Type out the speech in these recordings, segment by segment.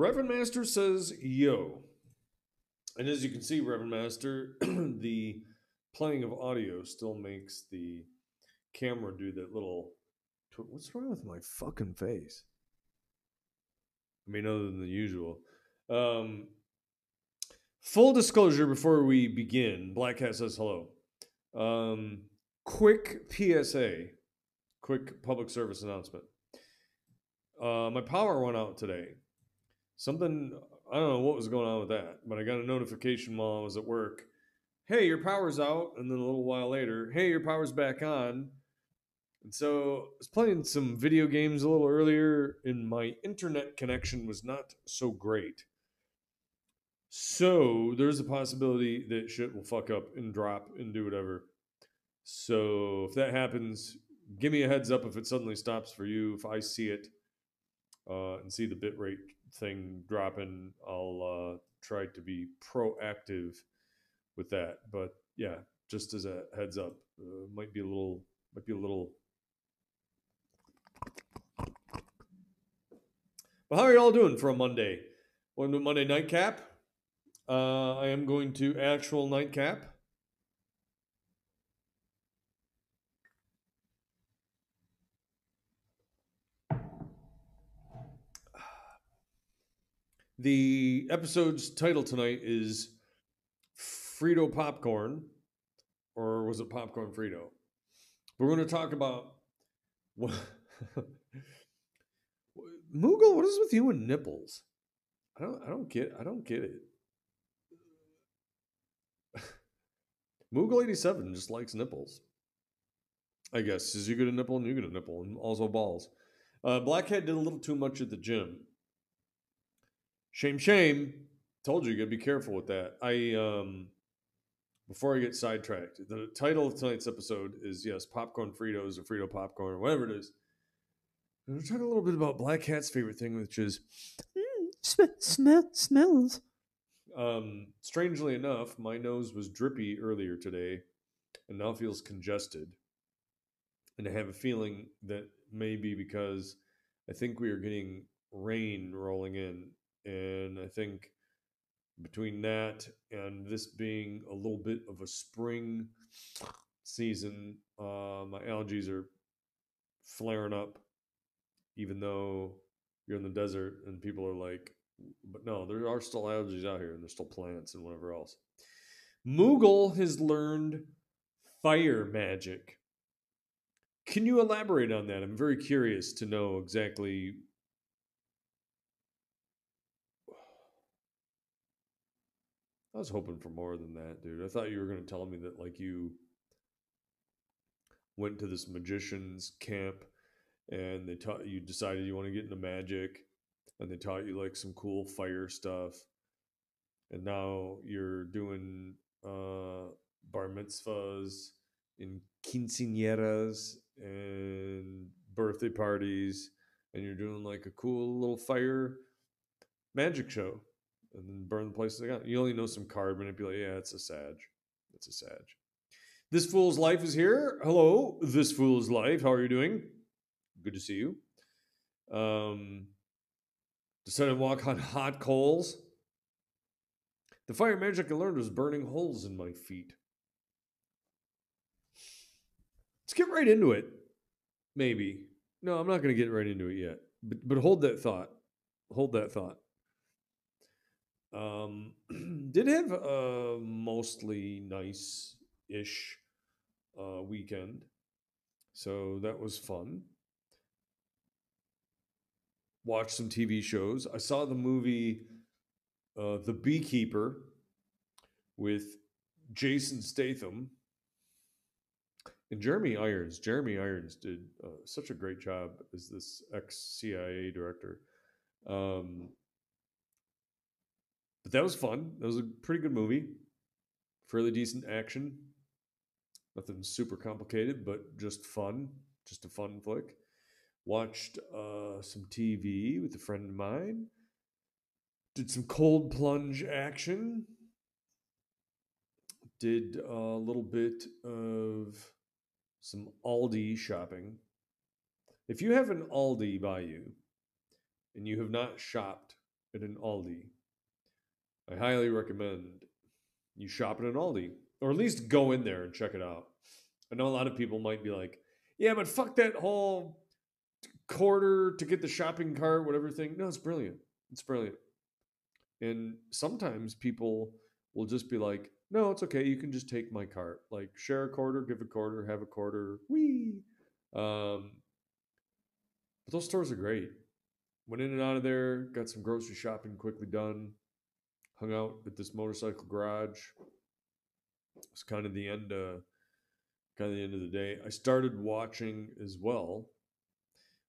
Reverend Master says, yo. And as you can see, Reverend Master, the playing of audio still makes the camera do that little. tw- What's wrong with my fucking face? I mean, other than the usual. Um, full disclosure before we begin Black Cat says hello. Um, quick PSA, quick public service announcement. Uh, my power went out today. Something, I don't know what was going on with that, but I got a notification while I was at work. Hey, your power's out. And then a little while later, hey, your power's back on. And so I was playing some video games a little earlier, and my internet connection was not so great. So there's a possibility that shit will fuck up and drop and do whatever. So if that happens, give me a heads up if it suddenly stops for you. If I see it uh, and see the bitrate thing dropping, I'll uh, try to be proactive with that. But yeah, just as a heads up, uh, might be a little, might be a little. But how are y'all doing for a Monday? Welcome Monday nightcap. Uh, I am going to actual nightcap. The episode's title tonight is Frito Popcorn, or was it Popcorn Frito? We're going to talk about. Moogle, what is with you and nipples? I don't. I don't get. I don't get it. Moogle eighty seven just likes nipples. I guess as you get a nipple and you get a nipple, and also balls. Uh, Blackhead did a little too much at the gym. Shame, shame. Told you, you gotta be careful with that. I um before I get sidetracked, the title of tonight's episode is yes, popcorn Fritos or Frito popcorn or whatever it is. And we're talking a little bit about Black Cat's favorite thing, which is Mm, sm- smell smells. um strangely enough, my nose was drippy earlier today and now feels congested. And I have a feeling that maybe because I think we are getting rain rolling in and I think between that and this being a little bit of a spring season, uh, my allergies are flaring up. Even though you're in the desert and people are like, but no, there are still allergies out here and there's still plants and whatever else. Moogle has learned fire magic. Can you elaborate on that? I'm very curious to know exactly I was hoping for more than that, dude. I thought you were going to tell me that like you went to this magician's camp and they taught you decided you want to get into magic and they taught you like some cool fire stuff. And now you're doing uh bar mitzvahs and quinceañeras and birthday parties and you're doing like a cool little fire magic show and then burn the place down. You only know some card manipulate. Yeah, it's a Sag. It's a Sag. This Fool's Life is here. Hello, This Fool's Life. How are you doing? Good to see you. Um, decided to walk on hot coals. The fire magic I learned was burning holes in my feet. Let's get right into it. Maybe. No, I'm not going to get right into it yet. But, but hold that thought. Hold that thought. Um, did have a mostly nice ish uh, weekend. So that was fun. Watched some TV shows. I saw the movie uh, The Beekeeper with Jason Statham and Jeremy Irons. Jeremy Irons did uh, such a great job as this ex CIA director. Um, but that was fun. That was a pretty good movie. Fairly decent action. Nothing super complicated, but just fun. Just a fun flick. Watched uh, some TV with a friend of mine. Did some cold plunge action. Did a little bit of some Aldi shopping. If you have an Aldi by you and you have not shopped at an Aldi. I highly recommend you shop at an Aldi, or at least go in there and check it out. I know a lot of people might be like, "Yeah, but fuck that whole quarter to get the shopping cart, whatever thing." No, it's brilliant. It's brilliant. And sometimes people will just be like, "No, it's okay. You can just take my cart. Like, share a quarter, give a quarter, have a quarter. Wee." Um, but those stores are great. Went in and out of there, got some grocery shopping quickly done, hung out at this motorcycle garage. It's kind of the end, uh, kind of the end of the day. I started watching as well.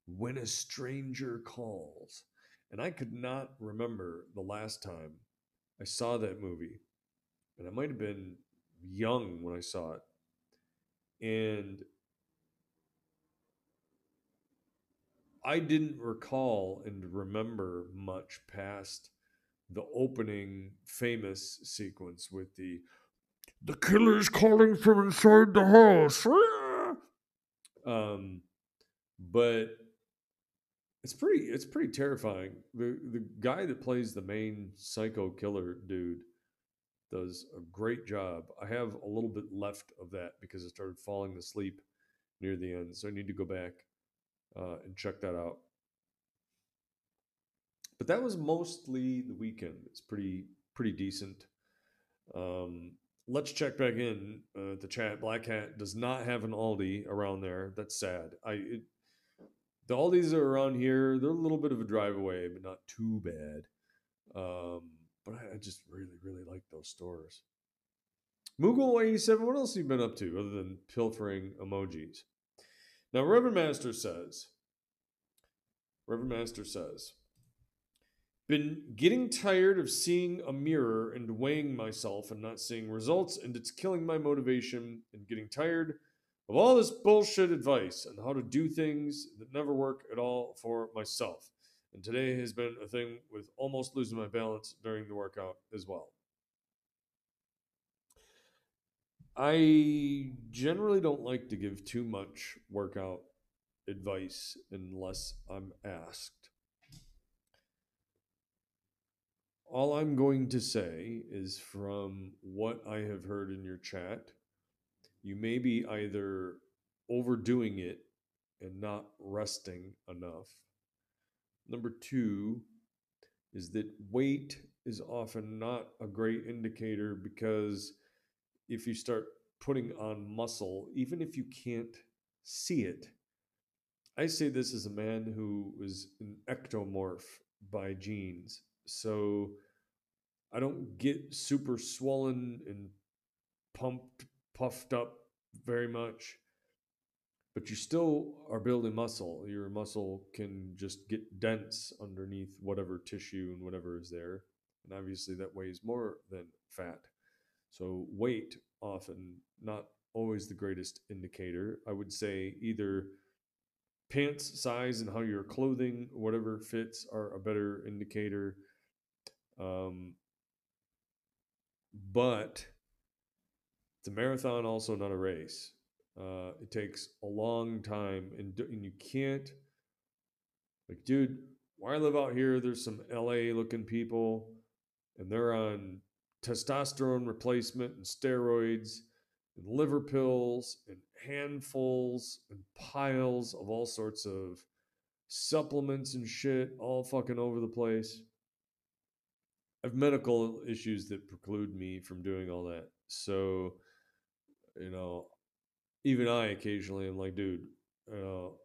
When a stranger calls, and I could not remember the last time I saw that movie, and I might have been young when I saw it, and I didn't recall and remember much past the opening famous sequence with the the killer's calling from inside the house. Um, but it's pretty it's pretty terrifying. The the guy that plays the main psycho killer dude does a great job. I have a little bit left of that because I started falling asleep near the end, so I need to go back uh, and check that out. But that was mostly the weekend. It's pretty pretty decent. Um, let's check back in uh, the chat. Black Hat does not have an Aldi around there. That's sad. I it, the Aldis are around here. They're a little bit of a drive away, but not too bad. Um, but I, I just really really like those stores. Moogle eighty seven. What else have you been up to other than pilfering emojis? Now, Reverend Master says, Reverend Master says, been getting tired of seeing a mirror and weighing myself and not seeing results, and it's killing my motivation and getting tired of all this bullshit advice on how to do things that never work at all for myself. And today has been a thing with almost losing my balance during the workout as well. I generally don't like to give too much workout advice unless I'm asked. All I'm going to say is from what I have heard in your chat, you may be either overdoing it and not resting enough. Number two is that weight is often not a great indicator because if you start putting on muscle, even if you can't see it. I say this as a man who was an ectomorph by genes. So I don't get super swollen and pumped, puffed up very much, but you still are building muscle. Your muscle can just get dense underneath whatever tissue and whatever is there. And obviously, that weighs more than fat. So weight often not always the greatest indicator. I would say either pants size and how your clothing, whatever fits, are a better indicator. Um, but it's a marathon, also not a race. Uh, it takes a long time, and, and you can't, like, dude, where I live out here, there's some LA looking people, and they're on testosterone replacement and steroids and liver pills and handfuls and piles of all sorts of supplements and shit all fucking over the place. I have medical issues that preclude me from doing all that. So, you know, even I occasionally am like, dude, you know,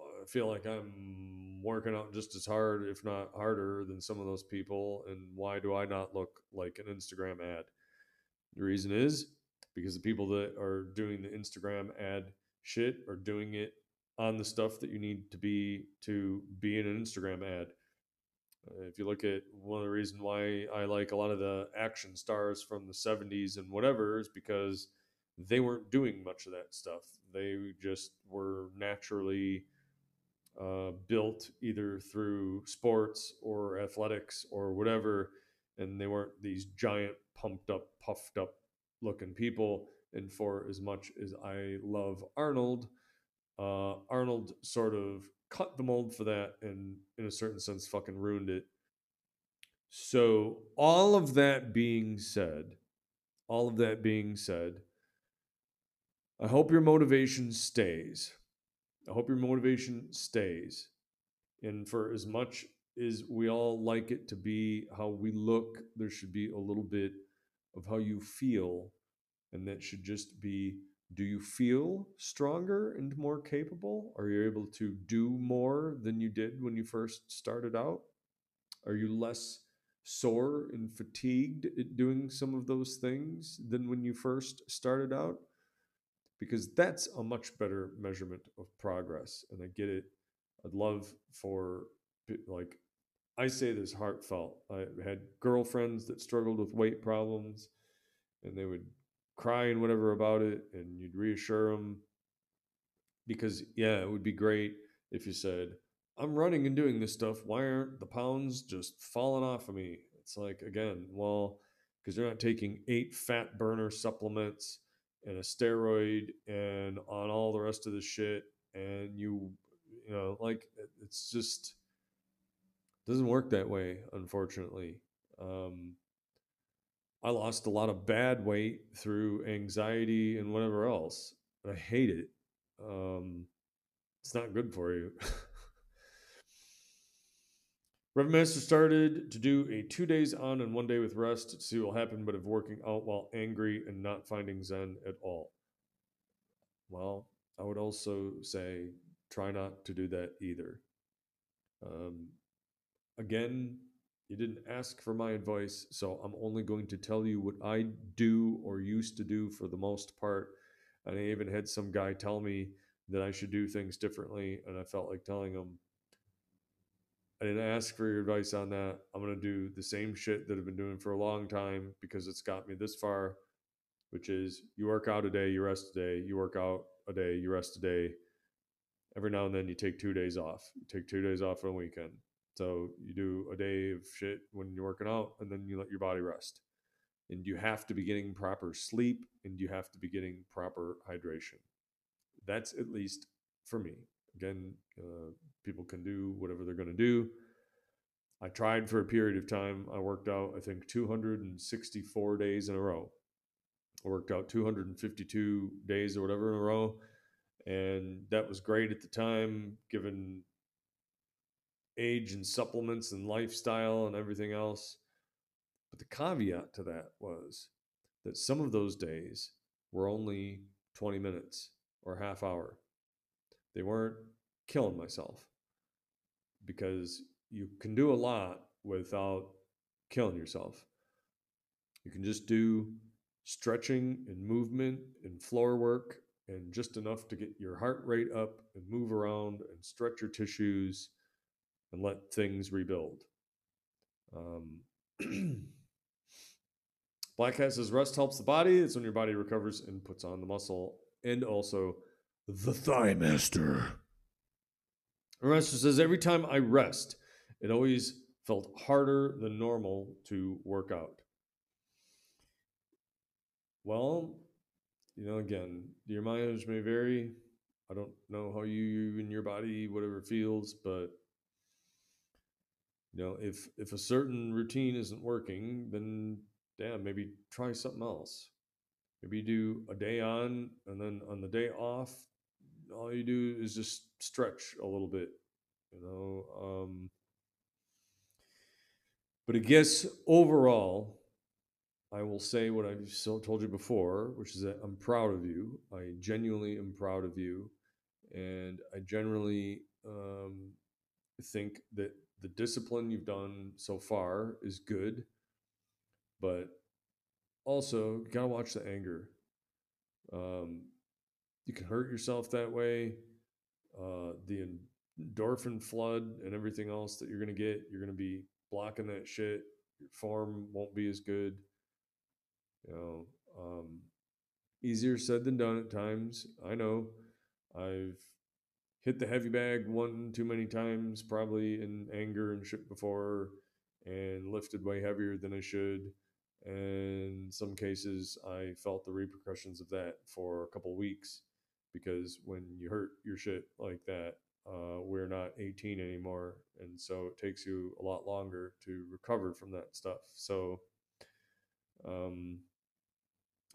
I feel like I'm working out just as hard, if not harder, than some of those people. And why do I not look like an Instagram ad? The reason is because the people that are doing the Instagram ad shit are doing it on the stuff that you need to be to be in an Instagram ad. Uh, if you look at one of the reasons why I like a lot of the action stars from the 70s and whatever is because they weren't doing much of that stuff. They just were naturally uh, built either through sports or athletics or whatever, and they weren't these giant, pumped up, puffed up looking people. And for as much as I love Arnold, uh, Arnold sort of cut the mold for that and, in a certain sense, fucking ruined it So, all of that being said, all of that being said, I hope your motivation stays. I hope your motivation stays. And for as much as we all like it to be how we look, there should be a little bit of how you feel. And that should just be do you feel stronger and more capable? Are you able to do more than you did when you first started out? Are you less sore and fatigued at doing some of those things than when you first started out? Because that's a much better measurement of progress. And I get it. I'd love for, like, I say this heartfelt. I had girlfriends that struggled with weight problems, and they would cry and whatever about it, and you'd reassure them because, yeah, it would be great if you said, I'm running and doing this stuff. Why aren't the pounds just falling off of me? It's like, again, well, because you're not taking eight fat burner supplements and a steroid and on all the rest of the shit. And you, you know, like it's just doesn't work that way, unfortunately. Um, I lost a lot of bad weight through anxiety and whatever else. I hate it. Um, it's not good for you. Reverend Master started to do a two days on and one day with rest to see what will happen, but of working out while angry and not finding Zen at all. Well, I would also say try not to do that either. Um, again, you didn't ask for my advice, so I'm only going to tell you what I do or used to do for the most part. And I even had some guy tell me that I should do things differently, and I felt like telling him, I didn't ask for your advice on that. I'm going to do the same shit that I've been doing for a long time because it's got me this far, which is you work out a day, you rest a day, you work out a day, you rest a day. Every now and then you take two days off. You take two days off on a weekend. So you do a day of shit when you're working out and then you let your body rest. And you have to be getting proper sleep and you have to be getting proper hydration. That's at least for me. Again, uh, people can do whatever they're going to do. I tried for a period of time. I worked out, I think, 264 days in a row. I worked out 252 days or whatever in a row. And that was great at the time, given age and supplements and lifestyle and everything else. But the caveat to that was that some of those days were only 20 minutes or half hour. They weren't killing myself because you can do a lot without killing yourself. You can just do stretching and movement and floor work and just enough to get your heart rate up and move around and stretch your tissues and let things rebuild. Um, Black Hat says rest helps the body. It's when your body recovers and puts on the muscle and also the thigh master. Master says every time I rest, it always felt harder than normal to work out. Well, you know, again, your mileage may vary. I don't know how you and your body, whatever feels, but you know, if if a certain routine isn't working, then damn, maybe try something else. Maybe do a day on, and then on the day off, all you do is just stretch a little bit, you know. Um, but I guess overall, I will say what I've so told you before, which is that I'm proud of you. I genuinely am proud of you, and I generally um, think that the discipline you've done so far is good, but also you gotta watch the anger. Um, you can hurt yourself that way. Uh, the endorphin flood and everything else that you're gonna get, you're gonna be blocking that shit. Your form won't be as good. You know, um, easier said than done at times. I know. I've hit the heavy bag one too many times, probably in anger and shit before, and lifted way heavier than I should. And in some cases, I felt the repercussions of that for a couple weeks because when you hurt your shit like that, uh, we're not 18 anymore, and so it takes you a lot longer to recover from that stuff. So, um,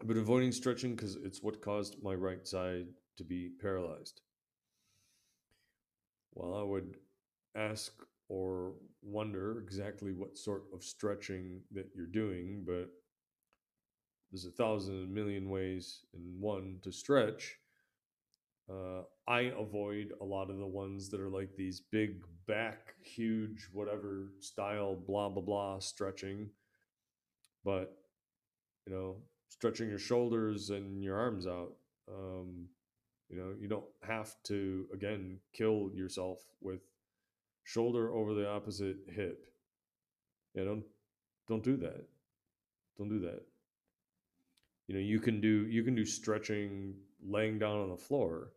but avoiding stretching because it's what caused my right side to be paralyzed. Well, I would ask or wonder exactly what sort of stretching that you're doing, but there's a thousand million ways in one to stretch. Uh, I avoid a lot of the ones that are like these big back, huge, whatever style, blah, blah, blah, stretching. But, you know, stretching your shoulders and your arms out. Um, you know, you don't have to, again, kill yourself with shoulder over the opposite hip. Yeah, don't don't do that. Don't do that. You know, you can do you can do stretching laying down on the floor.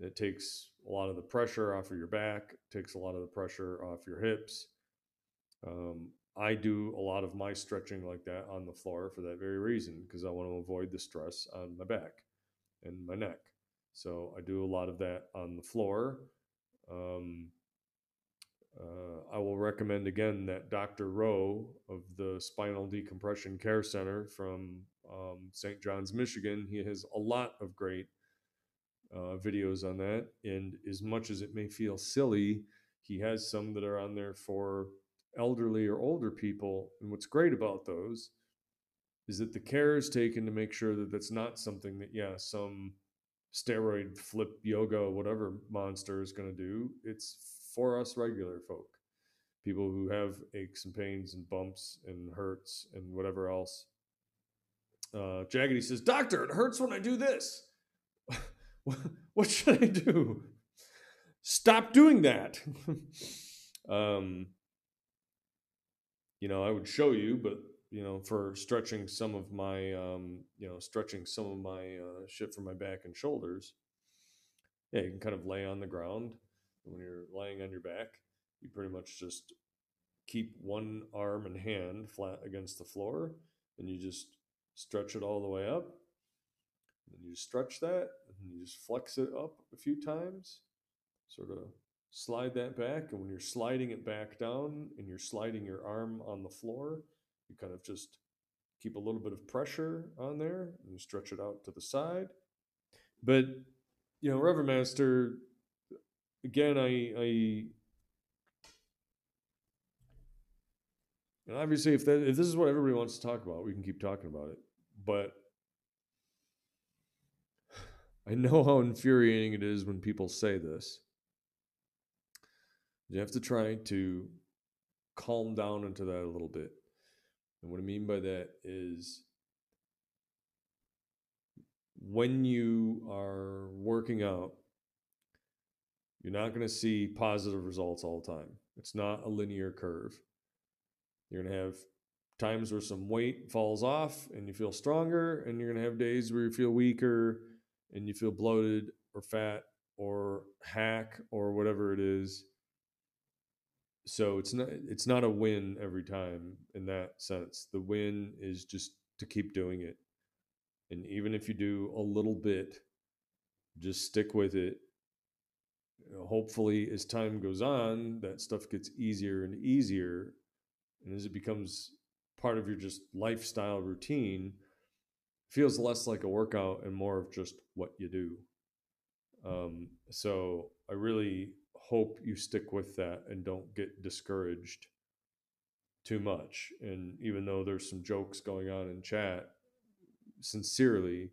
It takes a lot of the pressure off of your back, takes a lot of the pressure off your hips. Um, I do a lot of my stretching like that on the floor for that very reason, because I want to avoid the stress on my back and my neck. So I do a lot of that on the floor. Um, uh, I will recommend again that Dr. Rowe of the Spinal Decompression Care Center from um, St. John's, Michigan. He has a lot of great uh, videos on that. And as much as it may feel silly, he has some that are on there for elderly or older people. And what's great about those is that the care is taken to make sure that that's not something that, yeah, some steroid flip yoga, whatever monster is going to do. It's for us regular folk, people who have aches and pains and bumps and hurts and whatever else. Uh, Jaggedy says, Doctor, it hurts when I do this. what should I do? Stop doing that. um, you know, I would show you, but you know, for stretching some of my, um, you know, stretching some of my uh, shit from my back and shoulders. Yeah, you can kind of lay on the ground. When you're laying on your back, you pretty much just keep one arm and hand flat against the floor, and you just stretch it all the way up. And you stretch that, and you just flex it up a few times, sort of slide that back. And when you're sliding it back down and you're sliding your arm on the floor, you kind of just keep a little bit of pressure on there and stretch it out to the side. But, you know, Reverend Master, again, I, I, and obviously, if that if this is what everybody wants to talk about, we can keep talking about it. But I know how infuriating it is when people say this. You have to try to calm down into that a little bit. And what I mean by that is when you are working out, you're not going to see positive results all the time. It's not a linear curve. You're going to have times where some weight falls off and you feel stronger, and you're going to have days where you feel weaker and you feel bloated or fat or hack or whatever it is so it's not it's not a win every time in that sense. The win is just to keep doing it. And even if you do a little bit just stick with it. Hopefully as time goes on that stuff gets easier and easier. And as it becomes part of your just lifestyle routine feels less like a workout and more of just what you do. Um, so i really hope you stick with that and don't get discouraged too much. And even though there's some jokes going on in chat, sincerely,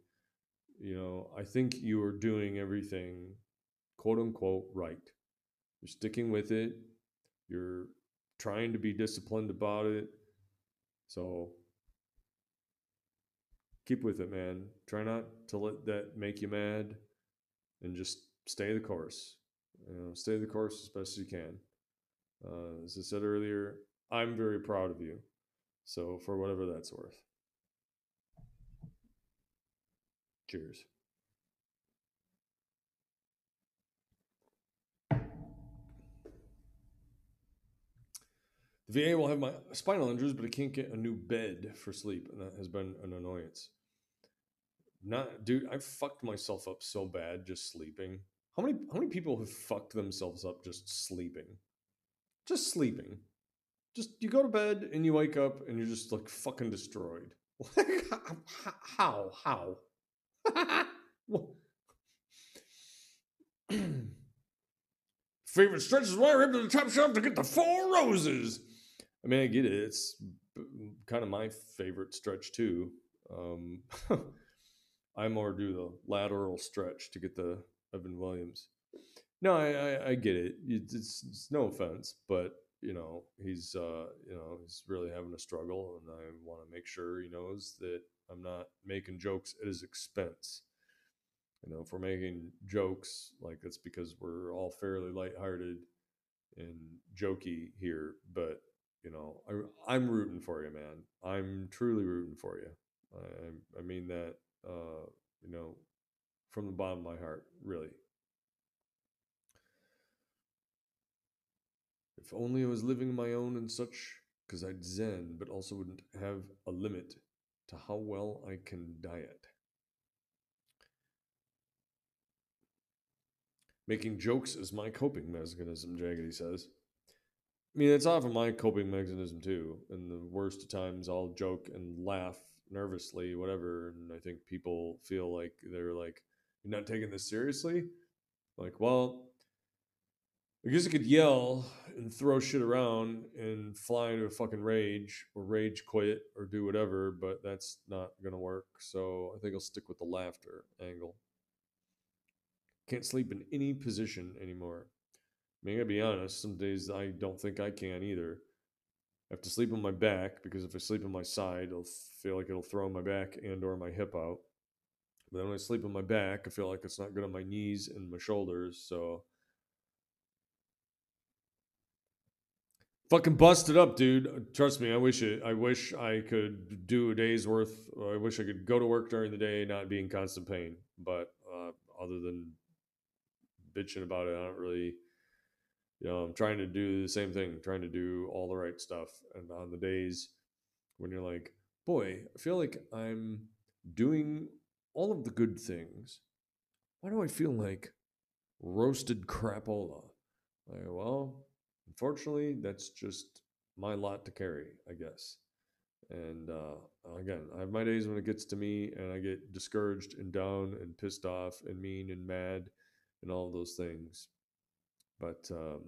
you know, I think you are doing everything quote unquote right. You're sticking with it. You're trying to be disciplined about it. So keep with it, man. Try not to let that make you mad and just stay the course. You know, stay the course as best as you can. Uh, as I said earlier, I'm very proud of you. So, for whatever that's worth. Cheers. The VA will have my spinal injuries, but I can't get a new bed for sleep, and that has been an annoyance. Not, dude, I fucked myself up so bad just sleeping How many how many people have fucked themselves up just sleeping? Just sleeping. Just you go to bed and you wake up and you're just like fucking destroyed. Like how how? Favorite stretch is I ripped to the top shelf to get the four roses. I mean, I get it. It's kind of my favorite stretch too. Um, I more do the lateral stretch to get the Evan Williams. No, I, I, I get it. It's, it's, no offense, but you know he's uh, you know he's really having a struggle, and I want to make sure he knows that I'm not making jokes at his expense. You know, if we're making jokes, like it's because we're all fairly lighthearted and jokey here. But you know, I, I'm rooting for you, man. I'm truly rooting for you. I, I mean that, uh, you know, from the bottom of my heart, really. If only I was living my own and such, because I'd zen, but also wouldn't have a limit to how well I can diet. Making jokes is my coping mechanism, Jaggedy says. I mean, it's often my coping mechanism too. In the worst of times, I'll joke and laugh nervously, whatever. And I think people feel like they're like, you're not taking this seriously. Like, well, I guess I could yell and throw shit around and fly into a fucking rage or rage quit or do whatever, but that's not to work. So I think I'll stick with the laughter angle. Can't sleep in any position anymore. I mean, I gotta be honest, some days I don't think I can either. I have to sleep on my back because if I sleep on my side, I'll feel like it'll throw my back and or my hip out. But then when I sleep on my back, I feel like it's not good on my knees and my shoulders. So fucking busted up, dude. Trust me, I wish it. I wish I could do a day's worth. I wish I could go to work during the day, not be in constant pain. But uh, other than bitching about it, I don't really you know, I'm trying to do the same thing, trying to do all the right stuff. And on the days when you're like, boy, I feel like I'm doing all of the good things, why do I feel like roasted crapola? Like, well, unfortunately, that's just my lot to carry, I guess. And uh, again, I have my days when it gets to me and I get discouraged and down and pissed off and mean and mad and all those things but um,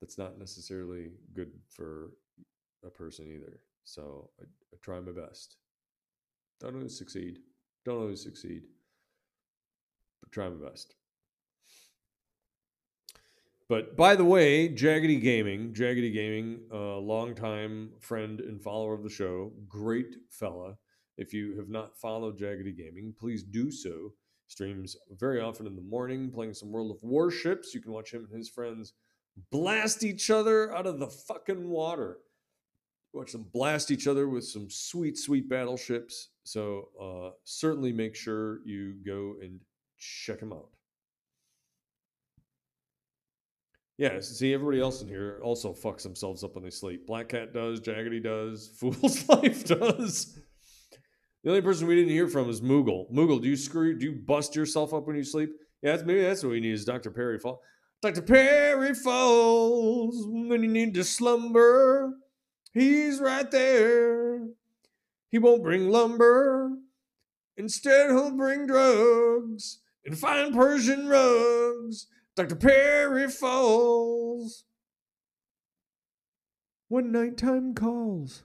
that's not necessarily good for a person either. So I, I try my best. Don't always succeed. Don't always succeed, but try my best. But by the way, Jaggedy Gaming, Jaggedy Gaming, a uh, longtime friend and follower of the show, great fella. If you have not followed Jaggedy Gaming, please do so streams very often in the morning playing some World of Warships. You can watch him and his friends blast each other out of the fucking water. Watch them blast each other with some sweet, sweet battleships. So uh, certainly make sure you go and check them out. Yeah, see, everybody else in here also fucks themselves up when they sleep. Black Cat does, Jaggedy does, Fool's Life does. The only person we didn't hear from is Moogle. Moogle, do you screw? Do you bust yourself up when you sleep? Yeah, that's, maybe that's what we need is Dr. Perry Fall. Dr. Perry falls when you need to slumber. He's right there. He won't bring lumber. Instead, he'll bring drugs and fine Persian rugs. Dr. Perry falls when nighttime calls.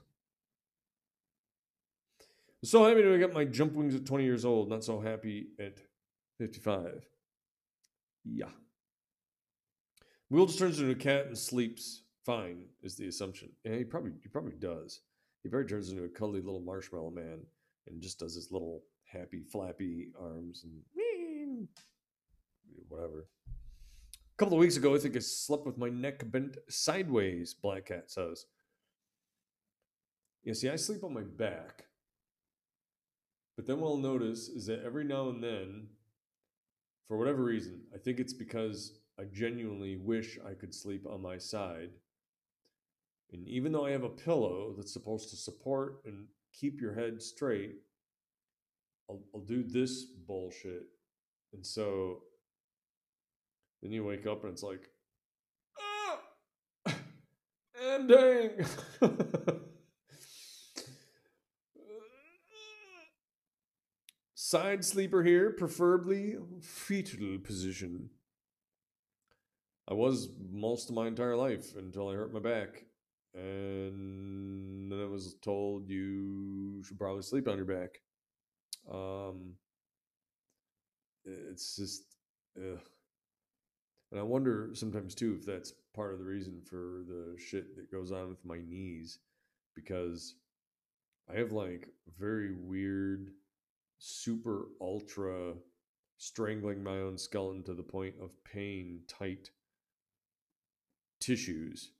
So happy to get my jump wings at 20 years old, not so happy at 55. Yeah. Will just turns into a cat and sleeps fine, is the assumption. And he probably he probably does. He probably turns into a cuddly little marshmallow man and just does his little happy flappy arms and whatever. A couple of weeks ago, I think I slept with my neck bent sideways, Black Cat says. Yeah, see, I sleep on my back but then what I'll notice is that every now and then, for whatever reason, I think it's because I genuinely wish I could sleep on my side. And even though I have a pillow that's supposed to support and keep your head straight, I'll, I'll do this bullshit. And so Then you wake up and it's like, ah, ending. Side sleeper here, preferably fetal position. I was most of my entire life until I hurt my back. And then I was told you should probably sleep on your back. Um, it's just, ugh. and I wonder sometimes too if that's part of the reason for the shit that goes on with my knees, because I have like very weird, super ultra strangling my own skeleton to the point of pain tight tissues.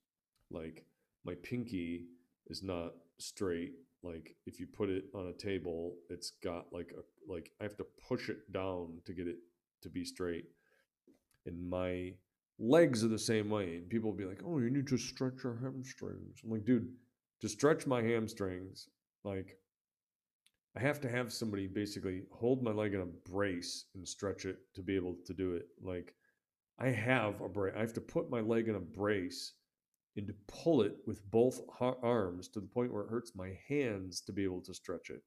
Like my pinky is not straight. Like if you put it on a table, it's got like a like I have to push it down to get it to be straight. And my legs are the same way. And people will be like, "Oh, you need to stretch your hamstrings." I'm like, "Dude, to stretch my hamstrings, like I have to have somebody basically hold my leg in a brace and stretch it to be able to do it. Like I have a brace. I have to put my leg in a brace and to pull it with both arms to the point where it hurts my hands to be able to stretch it.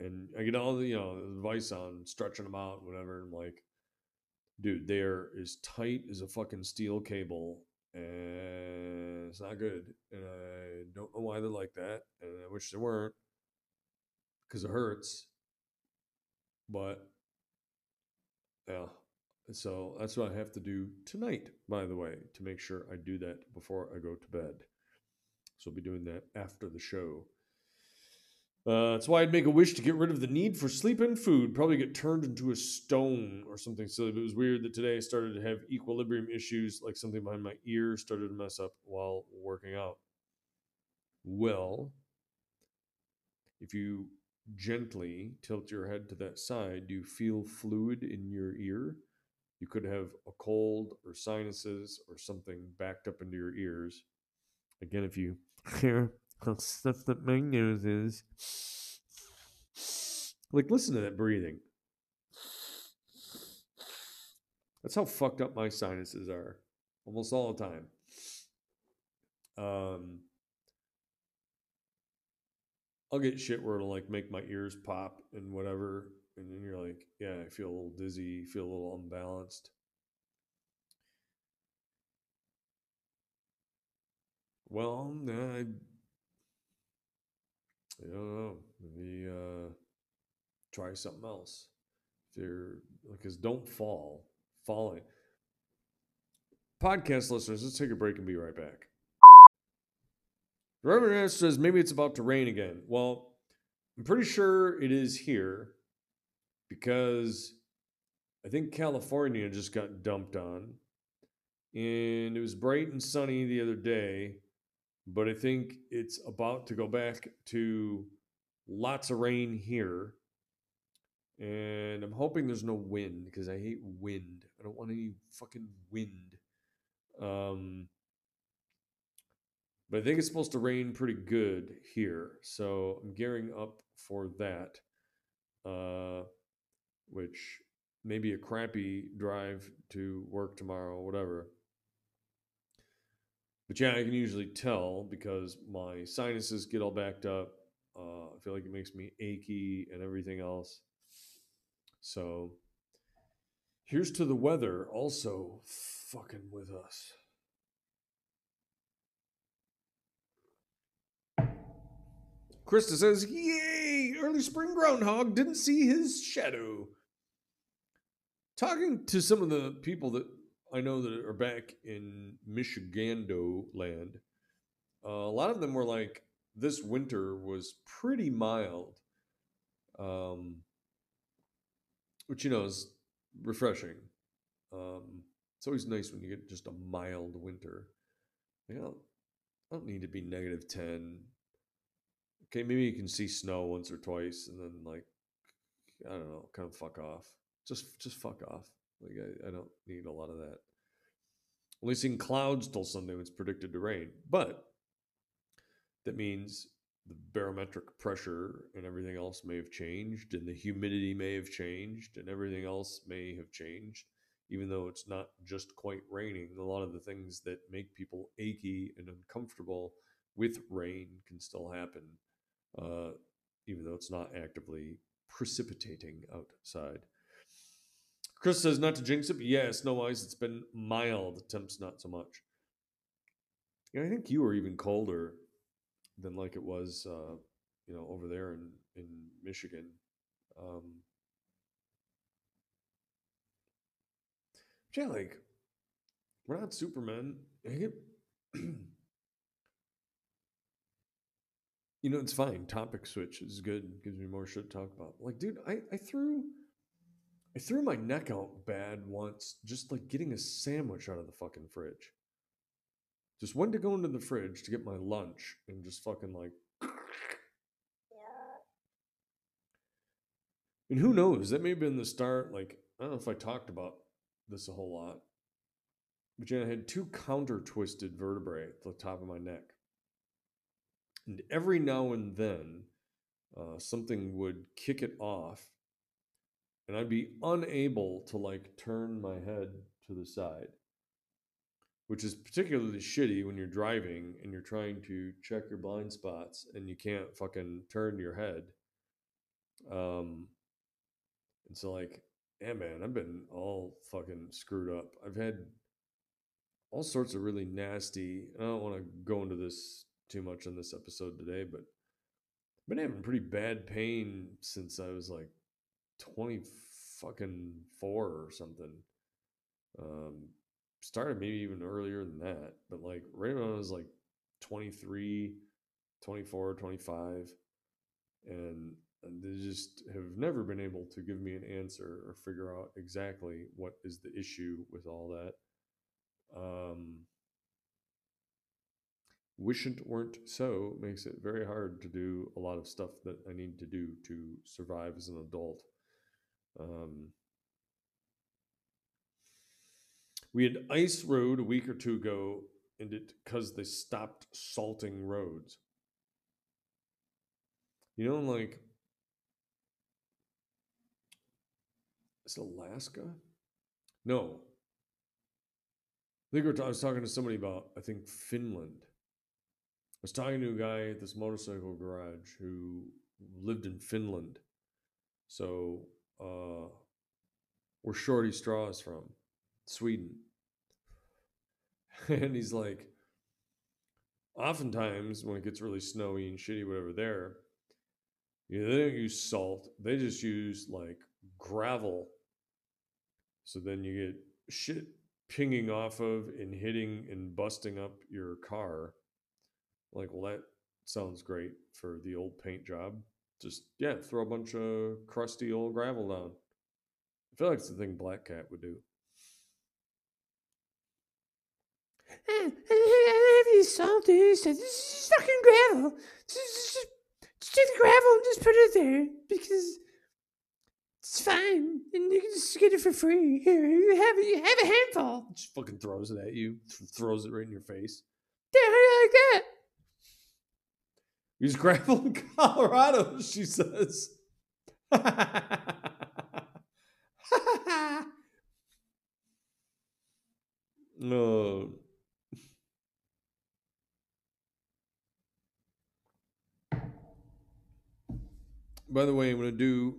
And I get all the you know advice on stretching them out, whatever. And like, dude, they are as tight as a fucking steel cable, and it's not good. And I don't know why they're like that, and I wish they weren't, because it hurts. But yeah, so that's what I have to do tonight, by the way, to make sure I do that before I go to bed. So I'll be doing that after the show. Uh, that's why I'd make a wish to get rid of the need for sleep and food. Probably get turned into a stone or something silly. But it was weird that today I started to have equilibrium issues, like something behind my ear started to mess up while working out. Well, if you gently tilt your head to that side, do you feel fluid in your ear? You could have a cold or sinuses or something backed up into your ears. Again, if you hear how stuffed up my nose is, like listen to that breathing. That's how fucked up my sinuses are almost all the time. Um, I'll get shit where it'll like make my ears pop and whatever, and then you're like, yeah, I feel a little dizzy, feel a little unbalanced. Well, I, I don't know. Maybe uh, try something else. If you're because don't fall. Falling. Podcast listeners, let's take a break and be right back. The Reverend says maybe it's about to rain again. Well, I'm pretty sure it is here because I think California just got dumped on. And it was bright and sunny the other day, but I think it's about to go back to lots of rain here. And I'm hoping there's no wind because I hate wind. I don't want any fucking wind. Um, but I think it's supposed to rain pretty good here. So I'm gearing up for that. Uh, which may be a crappy drive to work tomorrow, whatever. But yeah, I can usually tell because my sinuses get all backed up. Uh, I feel like it makes me achy and everything else. So here's to the weather also fucking with us. Krista says, Yay! Early spring groundhog didn't see his shadow. Talking to some of the people that I know that are back in Michigando land, uh, a lot of them were like, this winter was pretty mild. Um, which, you know, is refreshing. Um, it's always nice when you get just a mild winter. You know, I don't need to be negative 10, okay, maybe you can see snow once or twice, and then like, I don't know, kind of fuck off. Just just fuck off. Like I, I don't need a lot of that. Only seeing clouds till Sunday it's predicted to rain, but that means the barometric pressure and everything else may have changed, and the humidity may have changed, and everything else may have changed. even though it's not just quite raining. A lot of the things that make people achy and uncomfortable with rain can still happen, uh, even though it's not actively precipitating outside. Chris says not to jinx it, but yeah, snow ice. It's been mild. Temps not so much. Yeah, I think you were even colder than like it was, uh, you know, over there in in Michigan. Um, yeah, like we're not Superman. You know, it's fine. Topic switch is good. Gives me more shit to talk about. Like, dude, I I threw. I threw my neck out bad once, just like getting a sandwich out of the fucking fridge. Just went to go into the fridge to get my lunch and just fucking like. And who knows? That may have been the start. Like, I don't know if I talked about this a whole lot, but you know, I had two counter twisted vertebrae at the top of my neck. And every now and then, uh, something would kick it off, and I'd be unable to like turn my head to the side which is particularly shitty when you're driving and you're trying to check your blind spots and you can't fucking turn your head. Um, and so like, yeah, man, I've been all fucking screwed up. I've had all sorts of really nasty. I don't want to go into this too much on this episode today, but I've been having pretty bad pain since I was like twenty fucking four or something. Um, started maybe even earlier than that, but like right was like 23, 24, 25, and they just have never been able to give me an answer or figure out exactly what is the issue with all that. Um, wish it weren't so makes it very hard to do a lot of stuff that I need to do to survive as an adult. Um, we had ice road a week or two ago, and it because they stopped salting roads. You know, like is Alaska? No. I think I was talking to somebody about I think Finland. I was talking to a guy at this motorcycle garage who lived in Finland. So uh where Shorty Straw is from. Sweden. and he's like, oftentimes when it gets really snowy and shitty, whatever there, you know, they don't use salt. They just use like gravel. So then you get shit pinging off of and hitting and busting up your car. Like, well, that sounds great for the old paint job. Just, yeah, throw a bunch of crusty old gravel down. I feel like it's the thing Black Cat would do. I have these salty. He said, "This is fucking gravel. Just, just, just take the gravel and just put it there because it's fine, and you can just get it for free. Here, you have it. You have a handful. Just fucking throws it at you, th- throws it right in your face. Yeah, how do you like that? Use gravel in Colorado, she says. no. By the way, I'm going to do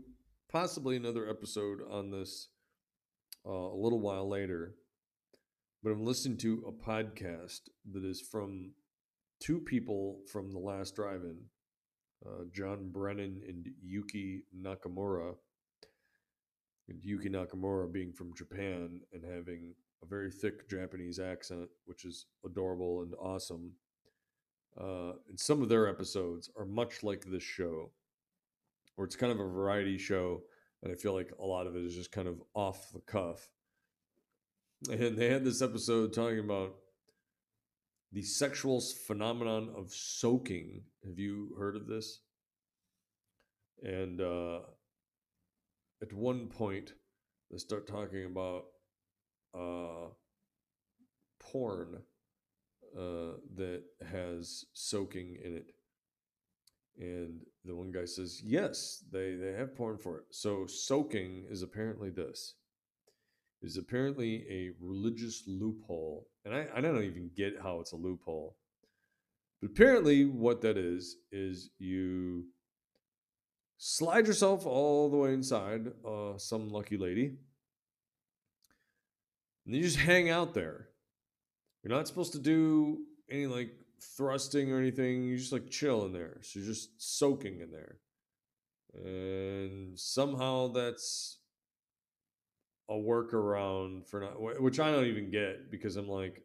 possibly another episode on this uh, a little while later. But I'm listening to a podcast that is from two people from the last drive-in, uh, John Brennan and Yuki Nakamura. And Yuki Nakamura being from Japan and having a very thick Japanese accent, which is adorable and awesome. Uh, and some of their episodes are much like this show, where it's kind of a variety show, and I feel like a lot of it is just kind of off the cuff. And they had this episode talking about the sexual phenomenon of soaking. Have you heard of this? And uh, at one point, they start talking about uh, porn uh, that has soaking in it. And the one guy says, yes, they, they have porn for it. So soaking is apparently this is apparently a religious loophole. And I, I don't even get how it's a loophole. But apparently, what that is, is you slide yourself all the way inside uh, some lucky lady. And you just hang out there. You're not supposed to do any like thrusting or anything. You just like chill in there. So you're just soaking in there. And somehow that's a workaround for not, which I don't even get because I'm like,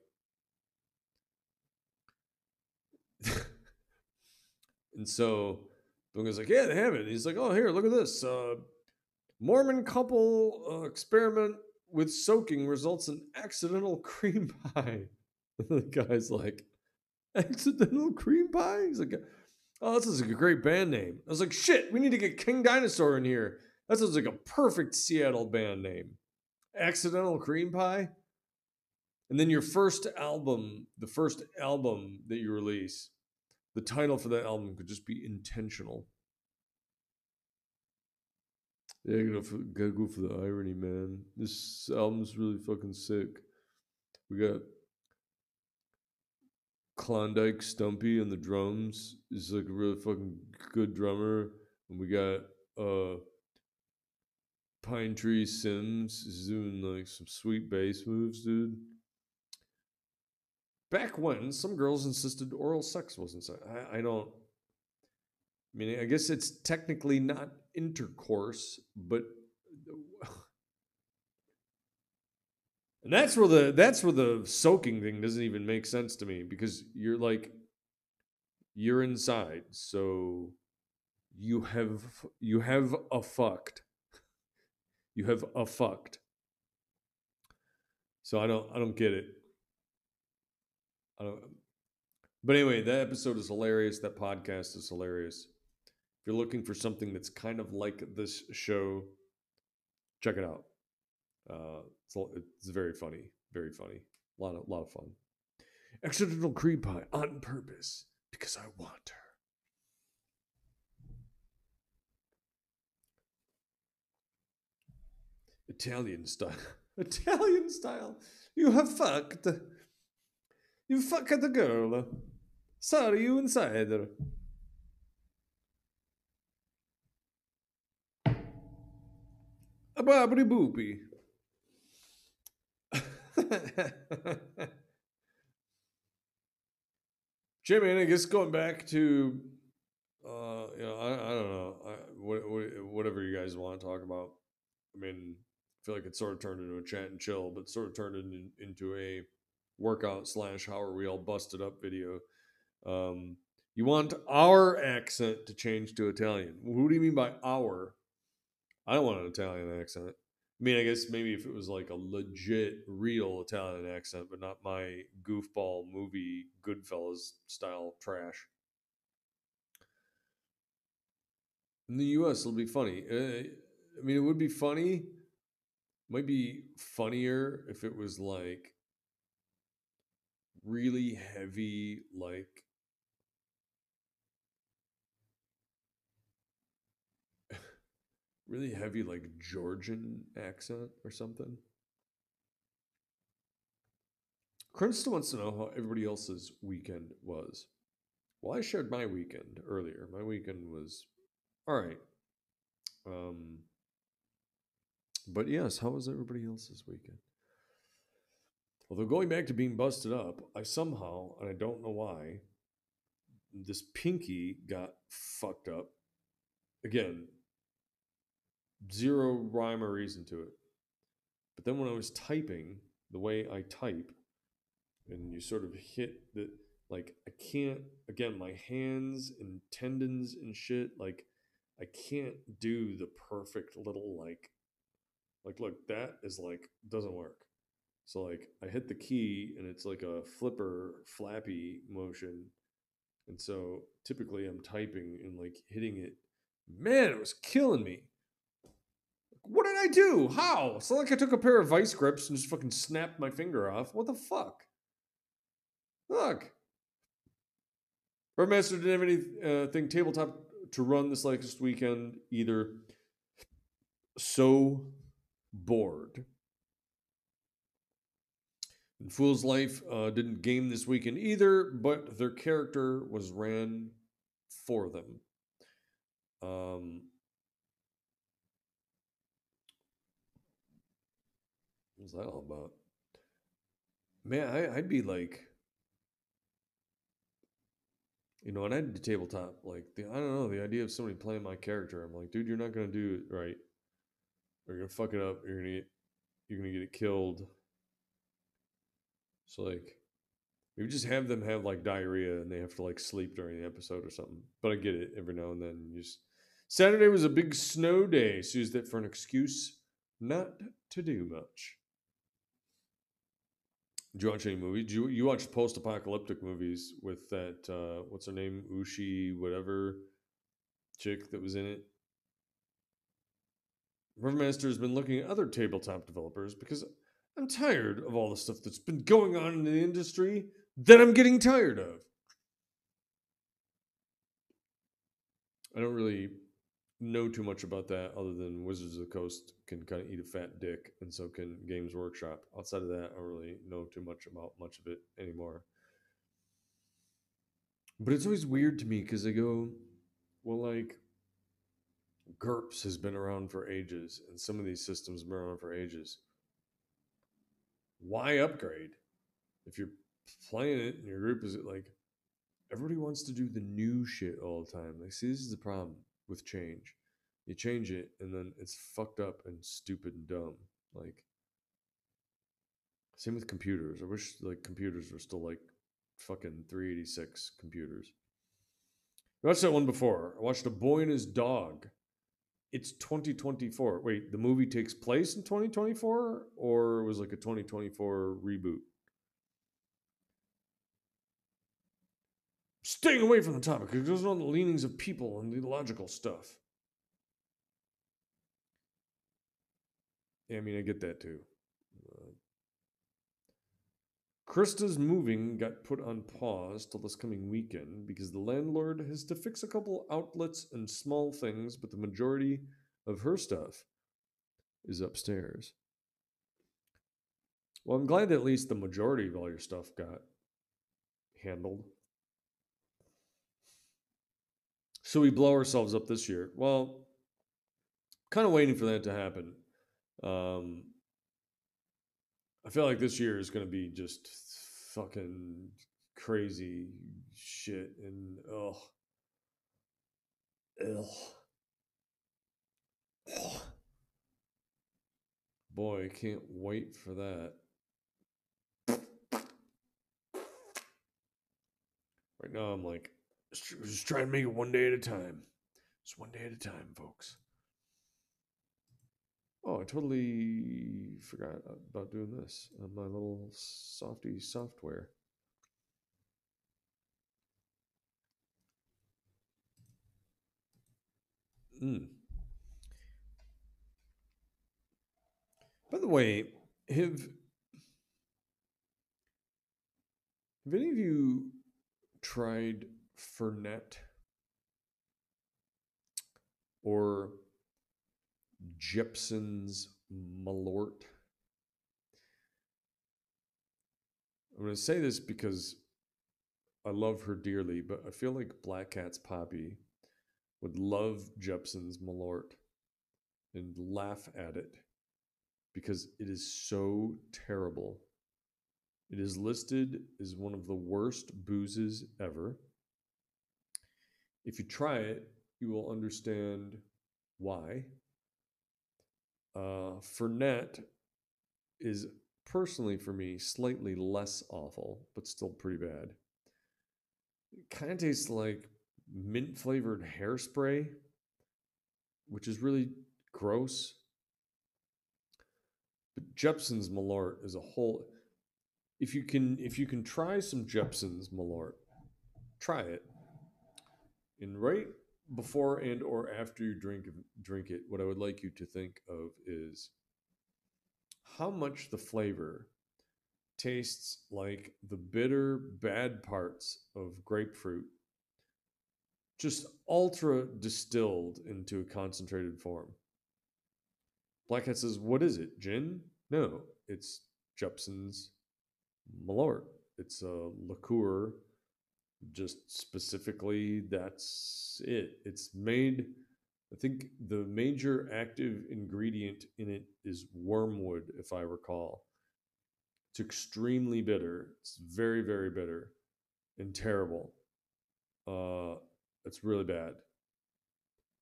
and so the guy's like, yeah, they have it. He's like, oh, here, look at this. Uh, Mormon couple uh, experiment with soaking results in accidental cream pie. the guy's like, accidental cream pie? He's like, oh, this is a great band name. I was like, shit, we need to get King Dinosaur in here. That sounds like a perfect Seattle band name. Accidental cream pie? And then your first album, the first album that you release, the title for that album could just be intentional. Yeah, gotta, gotta go for the irony, man. This album's really fucking sick. We got Klondike Stumpy on the drums. He's like a really fucking good drummer. And we got uh Pine Tree Sims is doing like some sweet bass moves, dude. Back when some girls insisted oral sex wasn't sex. I, I don't. I mean, I guess it's technically not intercourse, but and that's where the that's where the soaking thing doesn't even make sense to me because you're like you're inside, so you have you have a fucked. You have a fucked. So I don't I don't get it. I don't but anyway, that episode is hilarious. That podcast is hilarious. If you're looking for something that's kind of like this show, check it out. Uh, it's, it's very funny, very funny. A lot of lot of fun. Accidental cream pie on purpose because I want her. Italian style. Italian style. You have fucked. You fucked the girl. Sorry, you insider. A bobbity boopy. Jimmy, I guess going back to, uh, you know, I, I don't know, I, what, what, whatever you guys want to talk about. I mean, feel like it sort of turned into a chat and chill, but sort of turned in, into a workout slash how are we all busted up video. Um, you want our accent to change to Italian. Who do you mean by our? I don't want an Italian accent. I mean, I guess maybe if it was like a legit, real Italian accent, but not my goofball movie Goodfellas style trash. In the U.S., it'll be funny. Uh, I mean, it would be funny. Might be funnier if it was like really heavy, like really heavy, like Georgian accent or something. Krista wants to know how everybody else's weekend was. Well, I shared my weekend earlier. My weekend was all right. Um, but yes, how was everybody else's weekend? Although going back to being busted up, I somehow, and I don't know why, this pinky got fucked up. Again, zero rhyme or reason to it. But then when I was typing, the way I type, and you sort of hit the like I can't again my hands and tendons and shit like I can't do the perfect little like like look that is like doesn't work. So like I hit the key and it's like a flipper flappy motion. And so typically I'm typing and like hitting it. Man, it was killing me. What did I do? How? It's not like I took a pair of vice grips and just fucking snapped my finger off. What the fuck? Look. Master didn't have anything uh, tabletop to run this latest weekend either. So bored. And Fool's Life uh, didn't game this weekend either, but their character was ran for them. Um, what's that all about? Man, I, I'd be like, you know, and I did tabletop. Like, the, I don't know, the idea of somebody playing my character, I'm like, dude, you're not gonna do it right. You're gonna fuck it up. You're gonna get, you're gonna get it killed. So like, maybe just have them have like diarrhea and they have to like sleep during the episode or something. But I get it every now and then. You just Saturday was a big snow day, so use that for an excuse not to do much. Did you watch any movies? Did you you post apocalyptic movies with that uh what's her name? Ushi whatever chick that was in it? Rivermaster has been looking at other tabletop developers because I'm tired of all the stuff that's been going on in the industry that I'm getting tired of. I don't really know too much about that other than Wizards of the Coast can kind of eat a fat dick, and so can Games Workshop. Outside of that, I don't really know too much about much of it anymore. But it's always weird to me because I go, well, like, GURPS has been around for ages, and some of these systems have been around for ages. Why upgrade? If you're playing it and your group is like, everybody wants to do the new shit all the time. Like, see, this is the problem with change. You change it, and then it's fucked up and stupid and dumb. Like, same with computers. I wish like computers were still like fucking 386 computers. I watched that one before. I watched A Boy and His Dog. It's 2024. Wait, the movie takes place in 2024 or it was like a 2024 reboot? Staying away from the topic. It goes on the leanings of people and the logical stuff. Yeah, I mean, I get that too. Uh, Krista's moving got put on pause till this coming weekend because the landlord has to fix a couple outlets and small things, but the majority of her stuff is upstairs. Well, I'm glad that at least the majority of all your stuff got handled. So we blow ourselves up this year. Well, kind of waiting for that to happen. Um, I feel like this year is going to be just fucking crazy shit and. Ugh. Ugh. Boy, I can't wait for that. Right now, I'm like, just trying to make it one day at a time. Just one day at a time, folks. Oh, I totally forgot about doing this on my little softy software. Mm. By the way, have have any of you tried Fernet or Jeppson's Malort. I'm going to say this because I love her dearly, but I feel like Black Cat's Poppy would love Jeppson's Malort and laugh at it because it is so terrible. It is listed as one of the worst boozes ever. If you try it, you will understand why. Uh, Fernet is personally for me slightly less awful, but still pretty bad. It kind of tastes like mint flavored hairspray, which is really gross. But Jeppson's Malort is a whole. If you can, if you can try some Jeppson's Malort, try it. And right before and or after you drink drink it, what I would like you to think of is how much the flavor tastes like the bitter bad parts of grapefruit just ultra distilled into a concentrated form. Black Cat says, What is it? Gin? No, it's Jeppson's Malort. It's a liqueur. Just specifically, that's it. It's made. I think the major active ingredient in it is wormwood, if I recall. It's extremely bitter. It's very, very bitter and terrible. Uh, it's really bad.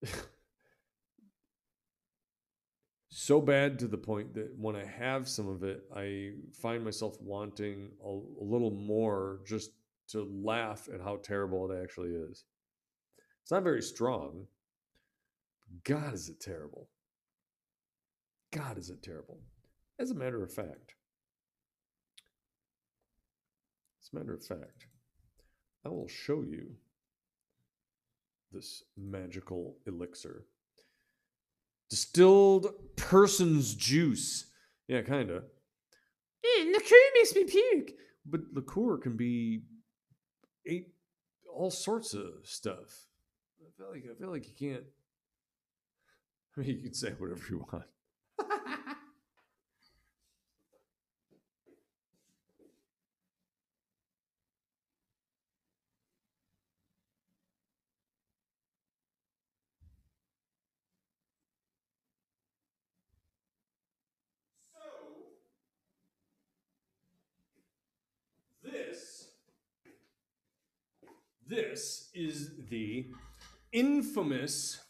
so bad to the point that when I have some of it, I find myself wanting a, a little more just to laugh at how terrible it actually is. It's not very strong. God, is it terrible. God, is it terrible. As a matter of fact, as a matter of fact, I will show you this magical elixir. Distilled person's juice. Yeah, kind of. Eh, Man, liqueur makes me puke. But liqueur can be eight, all sorts of stuff. I feel like I feel like you can't. I mean, you can say whatever you want. this this is the infamous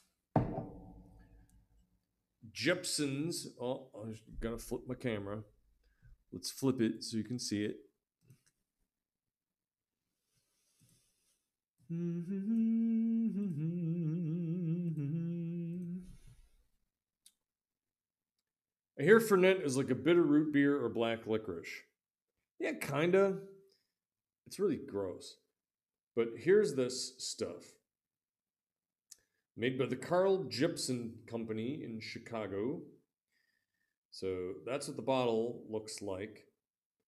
Jeppson's. Oh, I'm gonna flip my camera. Let's flip it so you can see it. I hear Fernet is like a bitter root beer or black licorice. Yeah, kinda. It's really gross. But here's this stuff. Made by the Carl Jeppson Company in Chicago. So that's what the bottle looks like.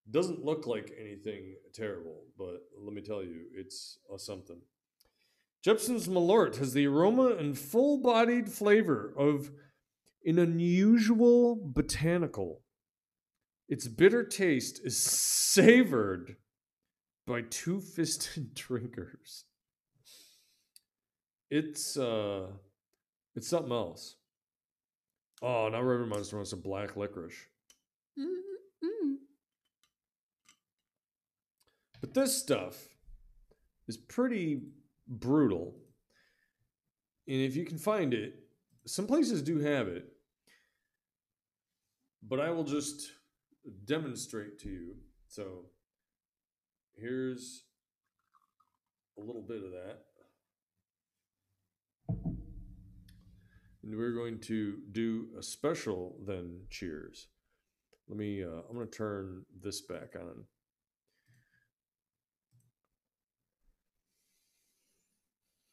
Doesn't look like anything terrible, but let me tell you, it's a something. Jeppson's Malort has the aroma and full bodied flavor of an unusual botanical. Its bitter taste is savored by two fisted drinkers. It's uh it's something else. Oh, now Reverend Monster wants some black licorice. Mm-mm. But this stuff is pretty brutal. And if you can find it, some places do have it. But I will just demonstrate to you. So here's a little bit of that. And we're going to do a special then cheers. Let me, uh, I'm going to turn this back on.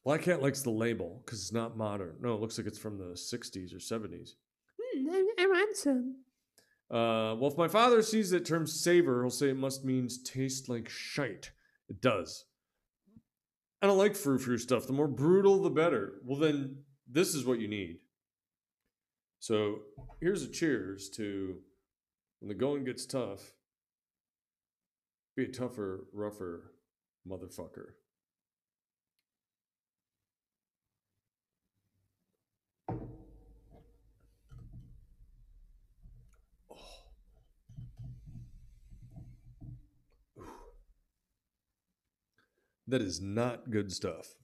Black Cat likes the label because it's not modern. No, it looks like it's from the 60s or 70s. Mm, I, I want some. Uh, well, if my father sees the term savor, he'll say it must means taste like shite. It does. I don't like frou frou stuff. The more brutal, the better. Well, then this is what you need. So here's a cheers to when the going gets tough, be a tougher, rougher motherfucker. That is not good stuff.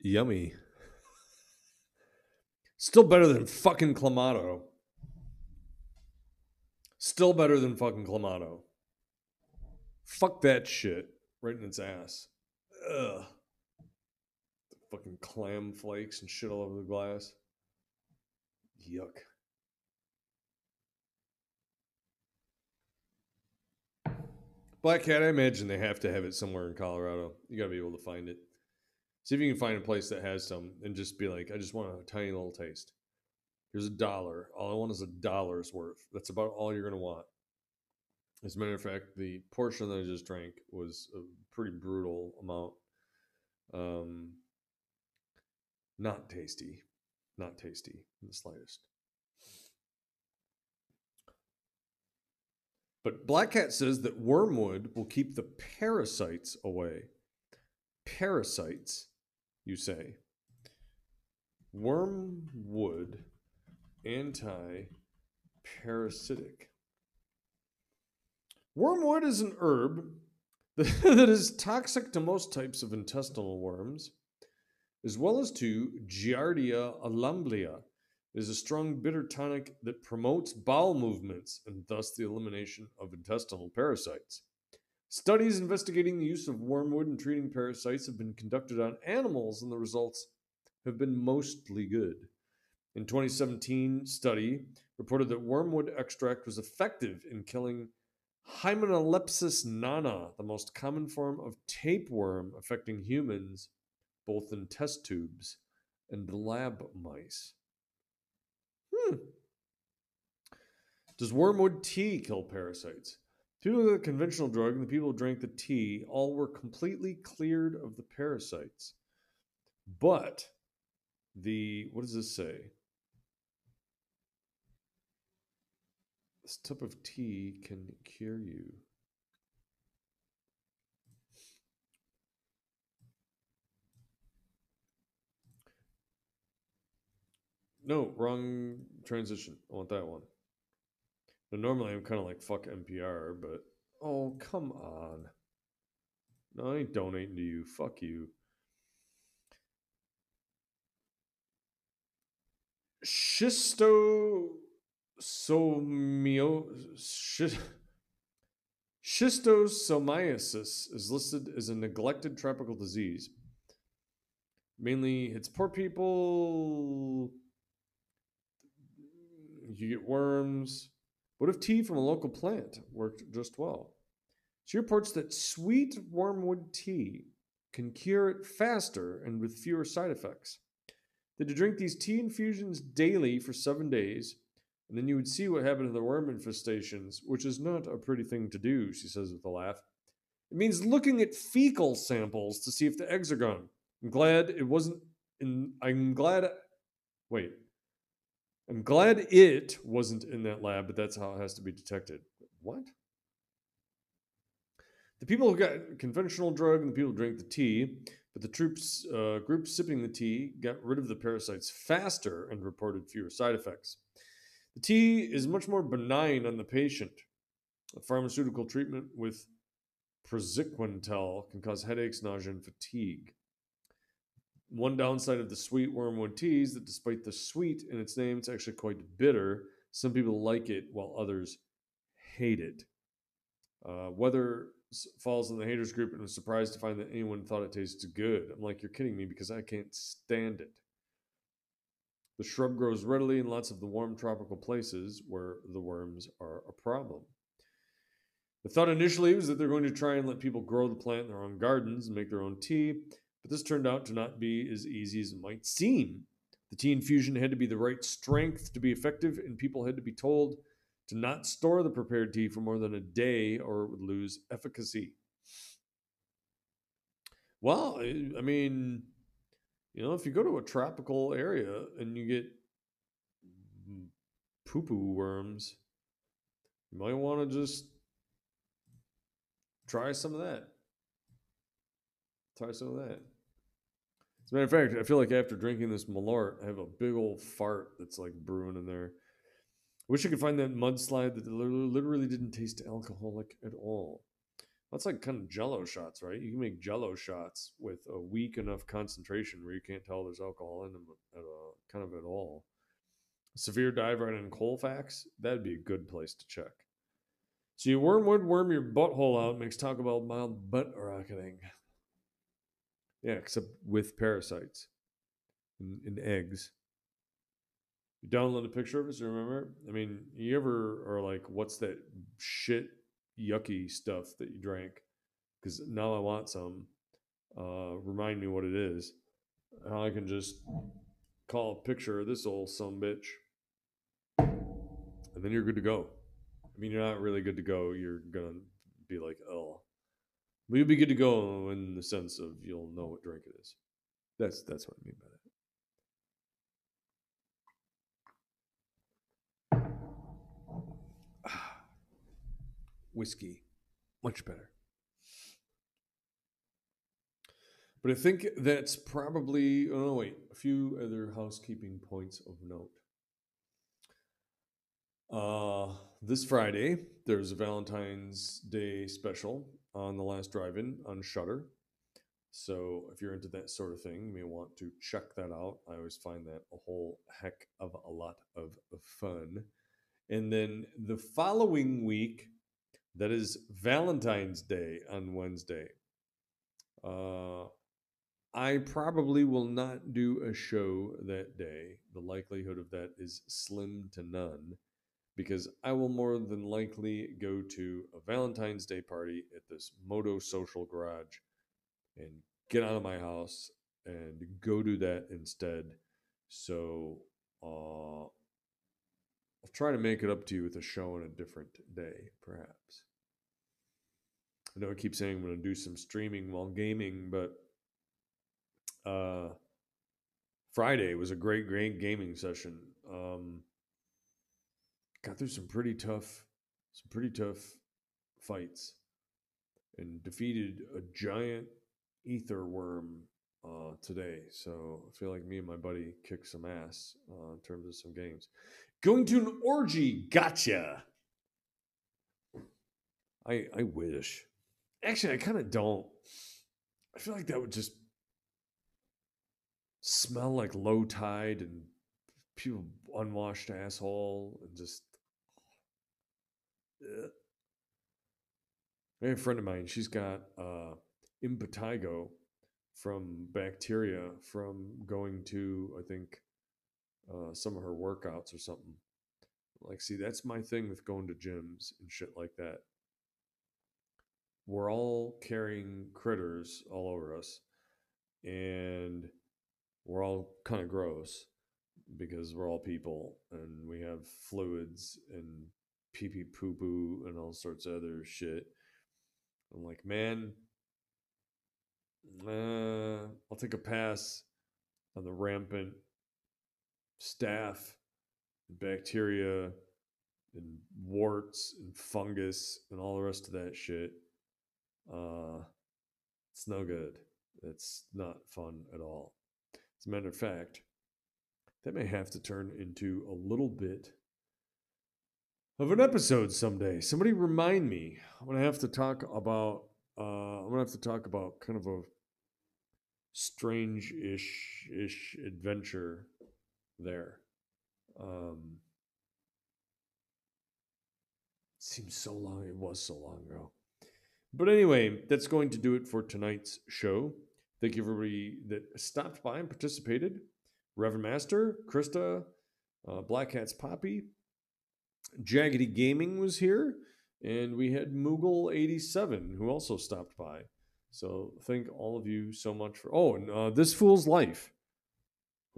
Yummy. Still better than fucking Clamato. Still better than fucking Clamato. Fuck that shit right in its ass. Ugh. Fucking clam flakes and shit all over the glass. Yuck. Black Cat, I imagine they have to have it somewhere in Colorado. You gotta be able to find it. See if you can find a place that has some and just be like, I just want a tiny little taste. Here's a dollar. All I want is a dollar's worth. That's about all you're gonna want. As a matter of fact, the portion that I just drank was a pretty brutal amount. Um, not tasty. Not tasty in the slightest. But Black Cat says that wormwood will keep the parasites away. Parasites, you say. Wormwood anti parasitic. Wormwood is an herb that is toxic to most types of intestinal worms, as well as to Giardia lamblia. It is a strong bitter tonic that promotes bowel movements and thus the elimination of intestinal parasites. Studies investigating the use of wormwood in treating parasites have been conducted on animals, and the results have been mostly good. In 2017, study reported that wormwood extract was effective in killing Hymenolepis nana, the most common form of tapeworm affecting humans, both in test tubes and lab mice. Hmm. Does wormwood tea kill parasites? People with a conventional drug and the people who drank the tea all were completely cleared of the parasites. But the, what does this say? This type of tea can cure you. No, wrong transition. I want that one. Now, normally I'm kind of like fuck NPR, but oh come on. No, I ain't donating to you. Fuck you. Schisto Somio, schistosomiasis is listed as a neglected tropical disease. Mainly, it's poor people. You get worms. What if tea from a local plant worked just well? She reports that sweet wormwood tea can cure it faster and with fewer side effects. That to drink these tea infusions daily for seven days and then you would see what happened to the worm infestations, which is not a pretty thing to do, she says with a laugh. It means looking at fecal samples to see if the eggs are gone. I'm glad it wasn't in I'm glad wait. I'm glad it wasn't in that lab, but that's how it has to be detected. What? The people who got conventional drug and the people who drank the tea, but the troops uh, group sipping the tea got rid of the parasites faster and reported fewer side effects. The tea is much more benign on the patient. A pharmaceutical treatment with praziquantel can cause headaches, nausea, and fatigue. One downside of the sweet wormwood tea is that despite the sweet in its name, it's actually quite bitter. Some people like it while others hate it. Uh, weather falls in the haters group and was surprised to find that anyone thought it tasted good. I'm like, you're kidding me because I can't stand it. The shrub grows readily in lots of the warm tropical places where the worms are a problem. The thought initially was that they're going to try and let people grow the plant in their own gardens and make their own tea, but this turned out to not be as easy as it might seem. The tea infusion had to be the right strength to be effective, and people had to be told to not store the prepared tea for more than a day or it would lose efficacy. Well, I mean, you know, if you go to a tropical area and you get poo poo worms, you might want to just try some of that. Try some of that. As a matter of fact, I feel like after drinking this Malort, I have a big old fart that's like brewing in there. I Wish I could find that mudslide that literally didn't taste alcoholic at all. That's like kind of jello shots, right? You can make jello shots with a weak enough concentration where you can't tell there's alcohol in them at a, kind of at all. Severe dive right in Colfax, that'd be a good place to check. So you wormwood worm your butthole out makes Taco Bell mild butt rocketing. Yeah, except with parasites and, and eggs. You download a picture of us, remember? I mean, you ever are like, what's that shit yucky stuff that you drank because now I want some. Uh, remind me what it is. How I can just call a picture of this old some bitch, and then you're good to go. I mean, you're not really good to go. You're gonna be like, oh, but you'll be good to go in the sense of you'll know what drink it is. That's that's what I mean by that. whiskey. Much better. But I think that's probably, oh, wait, a few other housekeeping points of note. Uh, this Friday, there's a Valentine's Day special on the last drive-in on Shudder. So if you're into that sort of thing, you may want to check that out. I always find that a whole heck of a lot of fun. And then the following week, that is Valentine's Day on Wednesday. Uh, I probably will not do a show that day. The likelihood of that is slim to none because I will more than likely go to a Valentine's Day party at this Moto Social Garage and get out of my house and go do that instead. So uh, I'll try to make it up to you with a show on a different day, perhaps. I know I keep saying I'm going to do some streaming while gaming, but uh, Friday was a great, great gaming session. Um, got through some pretty tough, some pretty tough fights, and defeated a giant ether worm uh, today. So I feel like me and my buddy kicked some ass uh, in terms of some games. Going to an orgy, gotcha. I I wish. Actually, I kind of don't. I feel like that would just smell like low tide and people unwashed asshole and just. I a friend of mine. She's got uh, impetigo from bacteria from going to I think uh, some of her workouts or something. Like, see, that's my thing with going to gyms and shit like that. We're all carrying critters all over us, and we're all kind of gross because we're all people and we have fluids and pee pee poo poo and all sorts of other shit. I'm like, man, uh, I'll take a pass on the rampant staph, bacteria, and warts and fungus and all the rest of that shit. Uh, it's no good. It's not fun at all. As a matter of fact, that may have to turn into a little bit of an episode someday. Somebody remind me. I'm gonna have to talk about. Uh, I'm gonna have to talk about kind of a strange-ish ish adventure there. Um, seems so long. It was so long ago. But anyway, that's going to do it for tonight's show. Thank you everybody that stopped by and participated. Reverend Master, Krista, uh, Black Cat's Poppy, Jaggedy Gaming was here, and we had Moogle87 who also stopped by. So thank all of you so much for. Oh, and uh, this fool's life,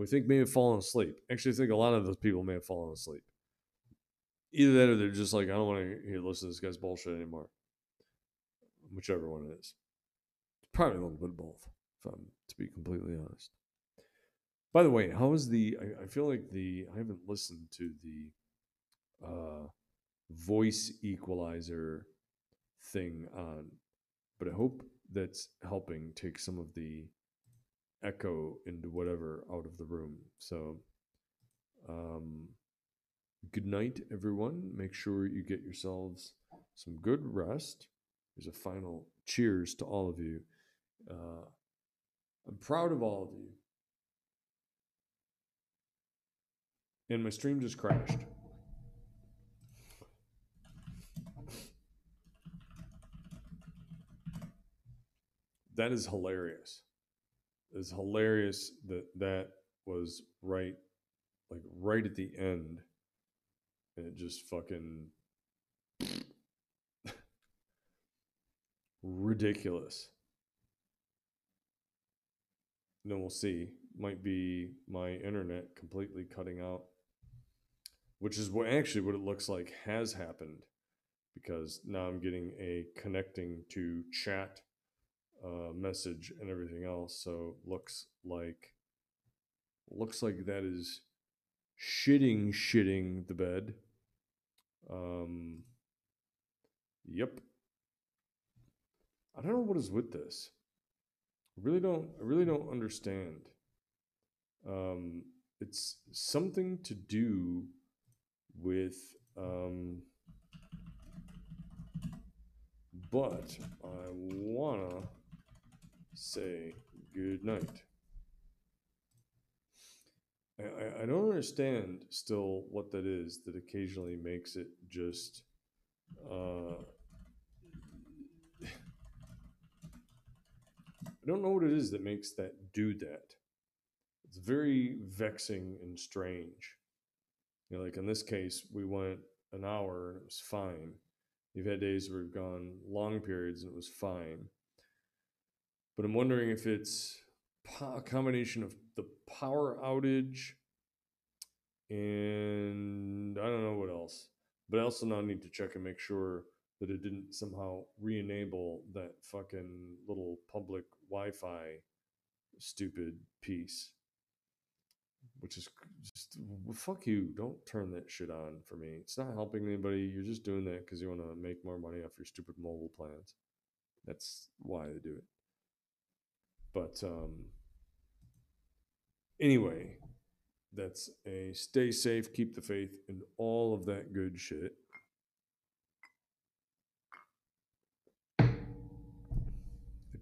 I think may have fallen asleep. Actually, I think a lot of those people may have fallen asleep. Either that, or they're just like, I don't want to listen to this guy's bullshit anymore. Whichever one it is, probably a little bit of both. If I'm to be completely honest. By the way, how is the? I, I feel like the. I haven't listened to the uh, voice equalizer thing on, but I hope that's helping take some of the echo into whatever out of the room. So, um, good night, everyone. Make sure you get yourselves some good rest. There's a final cheers to all of you. Uh, I'm proud of all of you. And my stream just crashed. That is hilarious. It's hilarious that that was right, like right at the end, and it just fucking ridiculous. Then we'll see. Might be my internet completely cutting out, which is what actually what it looks like has happened, because now I'm getting a connecting to chat uh, message and everything else. So looks like looks like that is shitting shitting the bed. Um, Yep. I don't know what is with this. I really don't. I really don't understand. Um, it's something to do with. Um, but I wanna say good night. I, I, don't understand still what that is that occasionally makes it just uh, I don't know what it is that makes that do that. It's very vexing and strange. You know, like in this case, we went an hour and it was fine. You've had days where we've gone long periods and it was fine. But I'm wondering if it's a combination of the power outage and I don't know what else. But I also now need to check and make sure that it didn't somehow re-enable that fucking little public Wi-Fi stupid piece. Which is just fuck you. Don't turn that shit on for me. It's not helping anybody. You're just doing that because you want to make more money off your stupid mobile plans. That's why they do it. But um, anyway, that's a stay safe, keep the faith, and all of that good shit.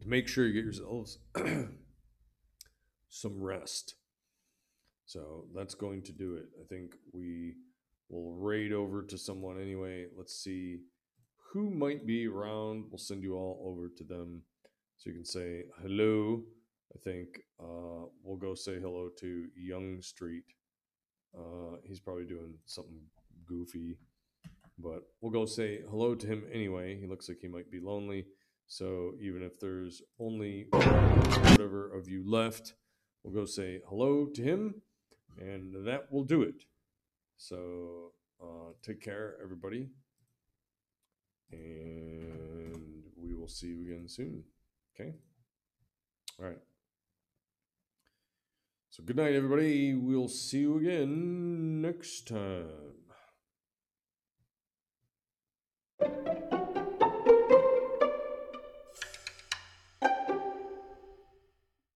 to make sure you get yourselves some rest. So that's going to do it. I think we will raid over to someone anyway. Let's see who might be around. We'll send you all over to them so you can say hello. I think uh, we'll go say hello to Young Street. Uh, he's probably doing something goofy, but we'll go say hello to him anyway. He looks like he might be lonely. So even if there's only whatever of you left, we'll go say hello to him, and that will do it. So uh, take care, everybody, and we will see you again soon. Okay. All right. So good night, everybody. We'll see you again next time.